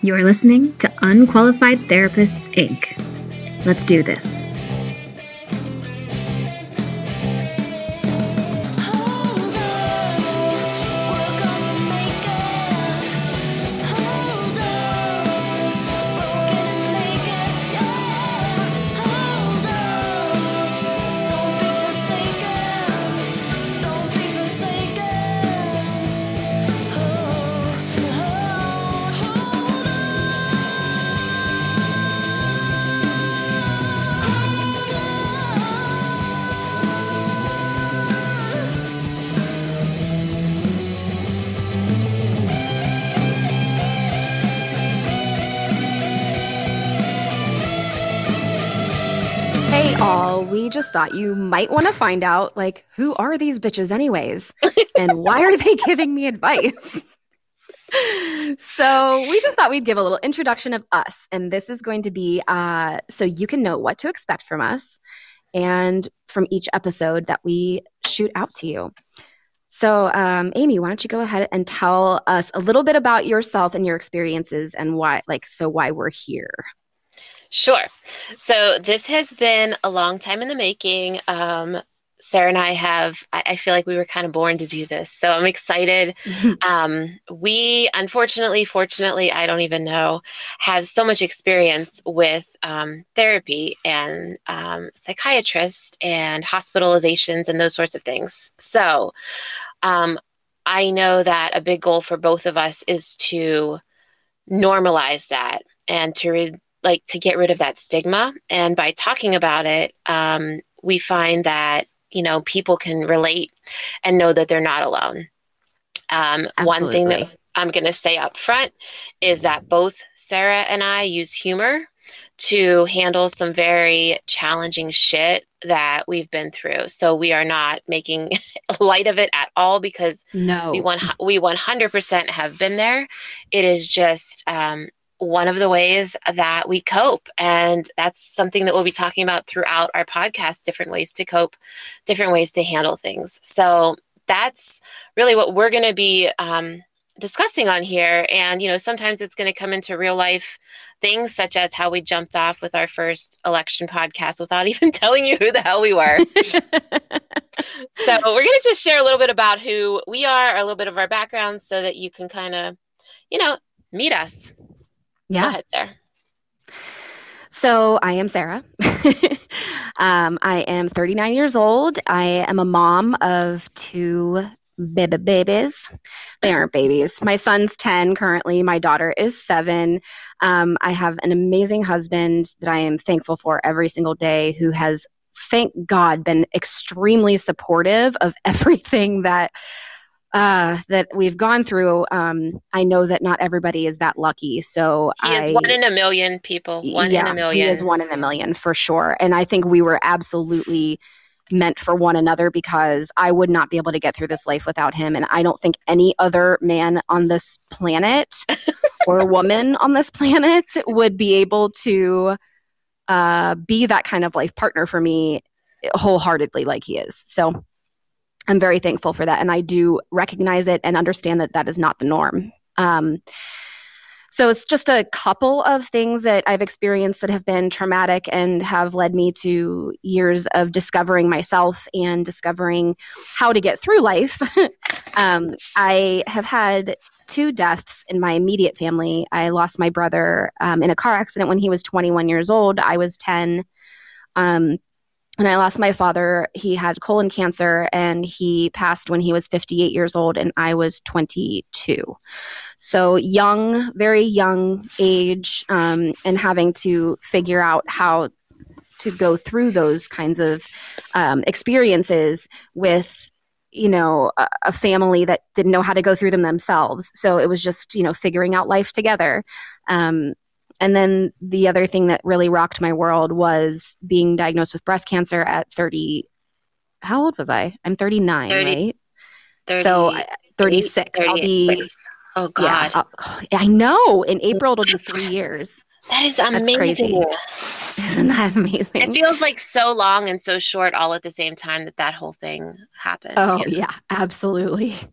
You're listening to Unqualified Therapists, Inc. Let's do this. We just thought you might want to find out like who are these bitches anyways? And why are they giving me advice? So we just thought we'd give a little introduction of us and this is going to be uh, so you can know what to expect from us and from each episode that we shoot out to you. So um, amy why don't you go ahead and tell us a little bit about yourself and your experiences and why like so why we're here Sure. So this has been a long time in the making. Um, Sarah and I have, I, I, feel like we were kind of born to do this. So I'm excited. um, we, unfortunately, fortunately, I don't even know, have so much experience with um, therapy and um, psychiatrists and hospitalizations and those sorts of things. So um, I know that a big goal for both of us is to normalize that and to re- like to get rid of that stigma. And by talking about it, um, we find that, you know, people can relate and know that they're not alone. Um, one thing that I'm going to say up front is that both Sarah and I use humor to handle some very challenging shit that we've been through. So we are not making light of it at all because no. we want we 100% have been there. It is just um, one of the ways that we cope. And that's something that we'll be talking about throughout our podcast different ways to cope, different ways to handle things. So that's really what we're going to be um, discussing on here. And, you know, sometimes it's going to come into real life things such as how we jumped off with our first election podcast without even telling you who the hell we were. so we're going to just share a little bit about who we are, a little bit of our background so that you can kind of, you know, meet us. Yeah. Ahead, Sarah. So I am Sarah. um, I am 39 years old. I am a mom of two baby babies. They aren't babies. My son's 10 currently. My daughter is seven. Um, I have an amazing husband that I am thankful for every single day who has, thank God, been extremely supportive of everything that uh, that we've gone through, um, I know that not everybody is that lucky. So he is I, one in a million people. One yeah, in a million. He is one in a million for sure. And I think we were absolutely meant for one another because I would not be able to get through this life without him. And I don't think any other man on this planet or woman on this planet would be able to uh, be that kind of life partner for me wholeheartedly like he is. So I'm very thankful for that. And I do recognize it and understand that that is not the norm. Um, so it's just a couple of things that I've experienced that have been traumatic and have led me to years of discovering myself and discovering how to get through life. um, I have had two deaths in my immediate family. I lost my brother um, in a car accident when he was 21 years old. I was 10. Um, and I lost my father. He had colon cancer and he passed when he was 58 years old, and I was 22. So, young, very young age, um, and having to figure out how to go through those kinds of um, experiences with you know a, a, family that didn't know how to go through them themselves so it was just you know figuring out life together um, and then the other thing that really rocked my world was being diagnosed with breast cancer at 30. How old was I? I'm 39, 30, right? 30, so 36. I'll be. Oh God. Yeah, I know. In April, it'll be three years. That is amazing. Isn't that amazing? It feels like so long and so short all at the same time that that whole thing happened. Oh, yeah, absolutely.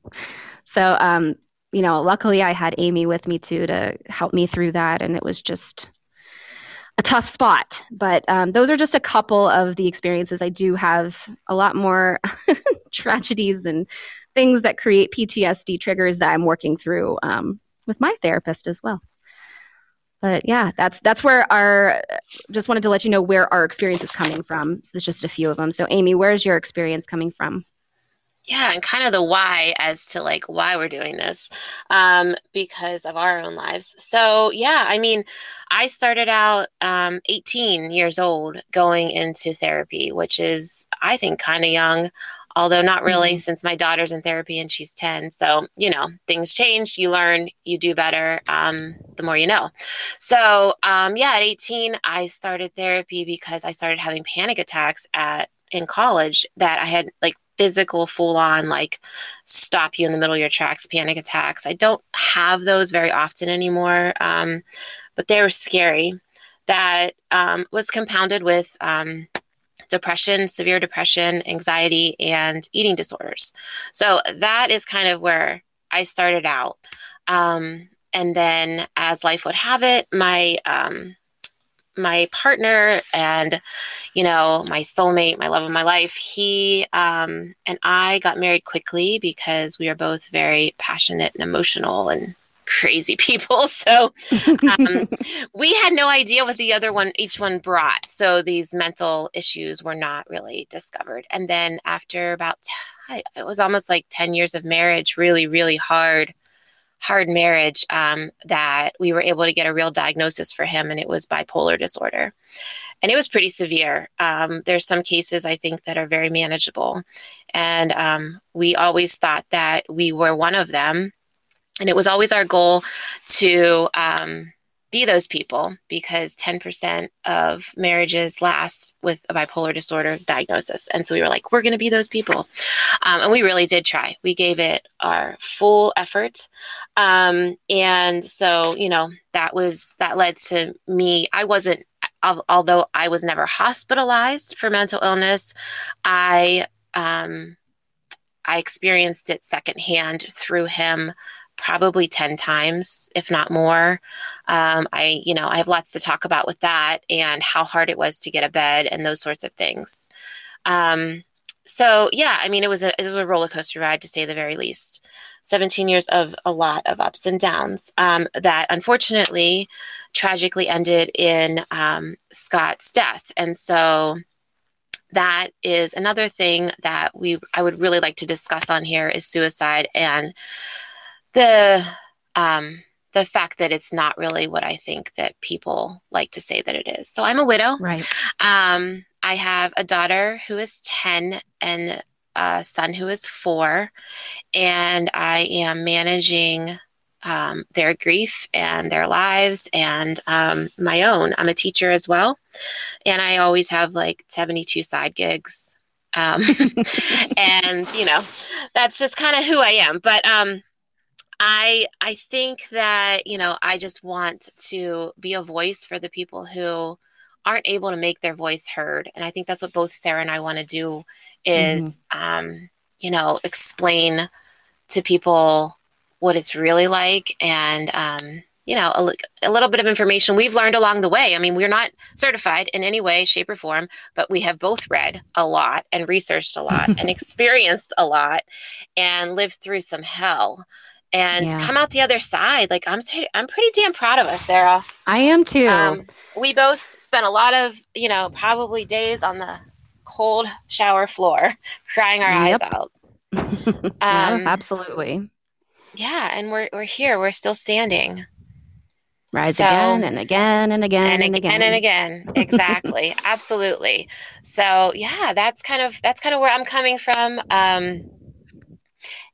So, um, you know, luckily I had Amy with me too to help me through that. And it was just a tough spot. But um, those are just a couple of the experiences. I do have a lot more tragedies and things that create PTSD triggers that I'm working through um, with my therapist as well. But yeah, that's that's where our just wanted to let you know where our experience is coming from. So there's just a few of them. So Amy, where's your experience coming from? Yeah and kind of the why as to like why we're doing this um, because of our own lives. So yeah i mean i started out um, 18 years old going into therapy which is i think kind of young although not really mm-hmm. since my daughter's in therapy and she's 10 so you know things change you learn you do better um, the more you know. So um, yeah at 18 i started therapy because i started having panic attacks at in college that i had like physical, full on, like stop you in the middle of your tracks panic attacks. I don't have those very often anymore, um, but they were scary. That um, was compounded with um, depression, severe depression, anxiety, and eating disorders. So that is kind of where I started out. Um, and then, as life would have it, my um, my partner and you know my soulmate my love of my life he um, and i got married quickly because we are both very passionate and emotional and crazy people. So um, we had no idea what the other one each one brought. So these mental issues were not really discovered. And then after about t- it was almost like 10 years of marriage really really hard hard marriage um, that we were able to get a real diagnosis for him, and it was bipolar disorder. And it was pretty severe. Um, there's some cases I think that are very manageable. And um, we always thought that we were one of them. And it was always our goal to um, be those people because 10% of marriages last with a bipolar disorder diagnosis. And so we were like, we're going to be those people. Um, and we really did try. We gave it our full effort. Um, and so, you know, that was, that led to me, I wasn't, although I was never hospitalized for mental illness, I, um, I experienced it secondhand through him probably 10 times, if not more. Um, I, you know, I have lots to talk about with that and how hard it was to get a bed and those sorts of things. Um, so yeah, I mean, it was a, it was a roller coaster ride to say the very least. 17 years of a lot of ups and downs um, that unfortunately tragically ended in um, Scott's death. And so that is another thing that we I would really like to discuss on here is suicide and the um, the fact that it's not really what I think that people like to say that it is. So I'm a widow. Right. Um, I have a daughter who is 10 and a son who is four, and I am managing um, their grief and their lives and um, my own. I'm a teacher as well, and I always have like 72 side gigs. Um, and you know, that's just kind of who I am. But um, I I think that you know I just want to be a voice for the people who aren't able to make their voice heard, and I think that's what both Sarah and I want to do is mm-hmm. um, you know explain to people what it's really like and um, you know a, a, little bit of information we've learned along the way. I mean, we're not certified in any way, shape, or form, but we have both read a lot and researched a lot and experienced a lot and lived through some hell and yeah. come out the other side. Like I'm, I'm pretty damn proud of us, Sarah. I am too. Um, we both spent a lot of, you know, probably days on the cold shower floor, crying our yep. eyes out. um, yeah, absolutely. Yeah, and we're we're here. We're still standing. Rise so, again and again and again and, and again and again. Exactly. absolutely. So yeah, that's kind of that's kind of where I'm coming from. Um,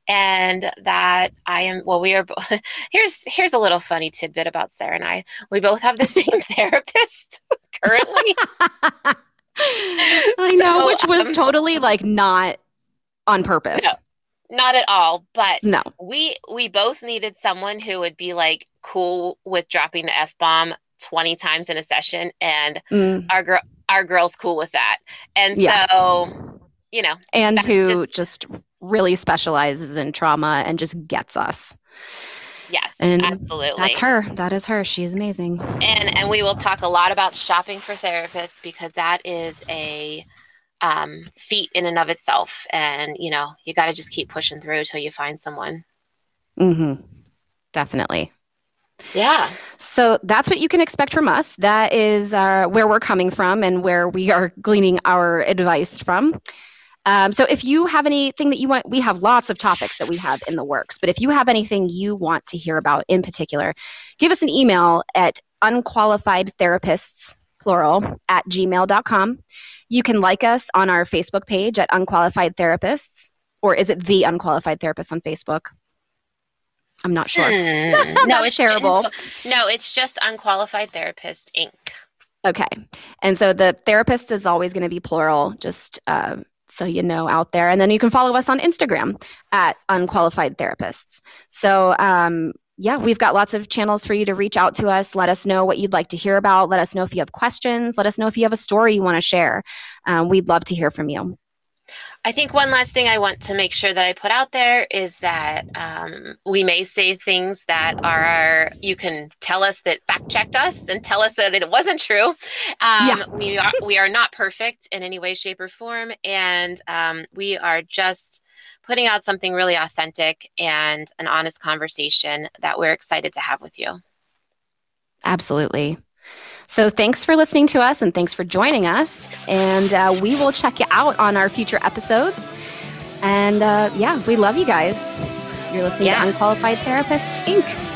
and that I am well we are here's here's a little funny tidbit about Sarah and I. We both have the same therapist currently. I know, so, which was um, totally like not on purpose. No, not at all. But no, we we both needed someone who would be like cool with dropping the f bomb twenty times in a session, and mm. our girl our girl's cool with that. And yeah. so you know, and who just, just really specializes in trauma and just gets us. Yes, And absolutely. That's her. That is her. She's amazing. and and we will talk a lot about shopping for therapists because that is a um, feat in and of itself and you know you got to just keep pushing through until you find someone Mm-hmm. Definitely. yeah So that's what you can expect from us. That is uh, where we're coming from and where we are gleaning our advice from. Um, so if you have anything that you want, we have lots of topics that we have in the works. But if you have anything you want to hear about in particular, give us an email at unqualified therapists, plural, at gmail.com. You can like us on our Facebook page at Unqualified Therapists, or is it The Unqualified Therapist on Facebook? I'm not sure. Hmm. no it's terrible. no it's just unqualified therapist inc Okay. And so the therapist is always going to be plural, just uh, so you know out there. And then you can follow us on Instagram at unqualified therapists. So, um, yeah, we've got lots of channels for you to reach out to us. Let us know what you'd like to hear about. Let us know if you have questions. Let us know if you have a story you want to share. Um, we'd love to hear from you. I think one last thing I want to make sure that I put out there is that um, we may say things that are, you can tell us that fact checked us and tell us that it wasn't true. Um, Yeah. we, are, we are not perfect in any way, shape, or form. And um, we are just putting out something really authentic and an honest conversation that we're excited to have with you. Absolutely. So, thanks for listening to us and thanks for joining us. And uh, we will check you out on our future episodes. And uh, yeah, we love you guys. You're listening Yeah. to Unqualified Therapists, Inc.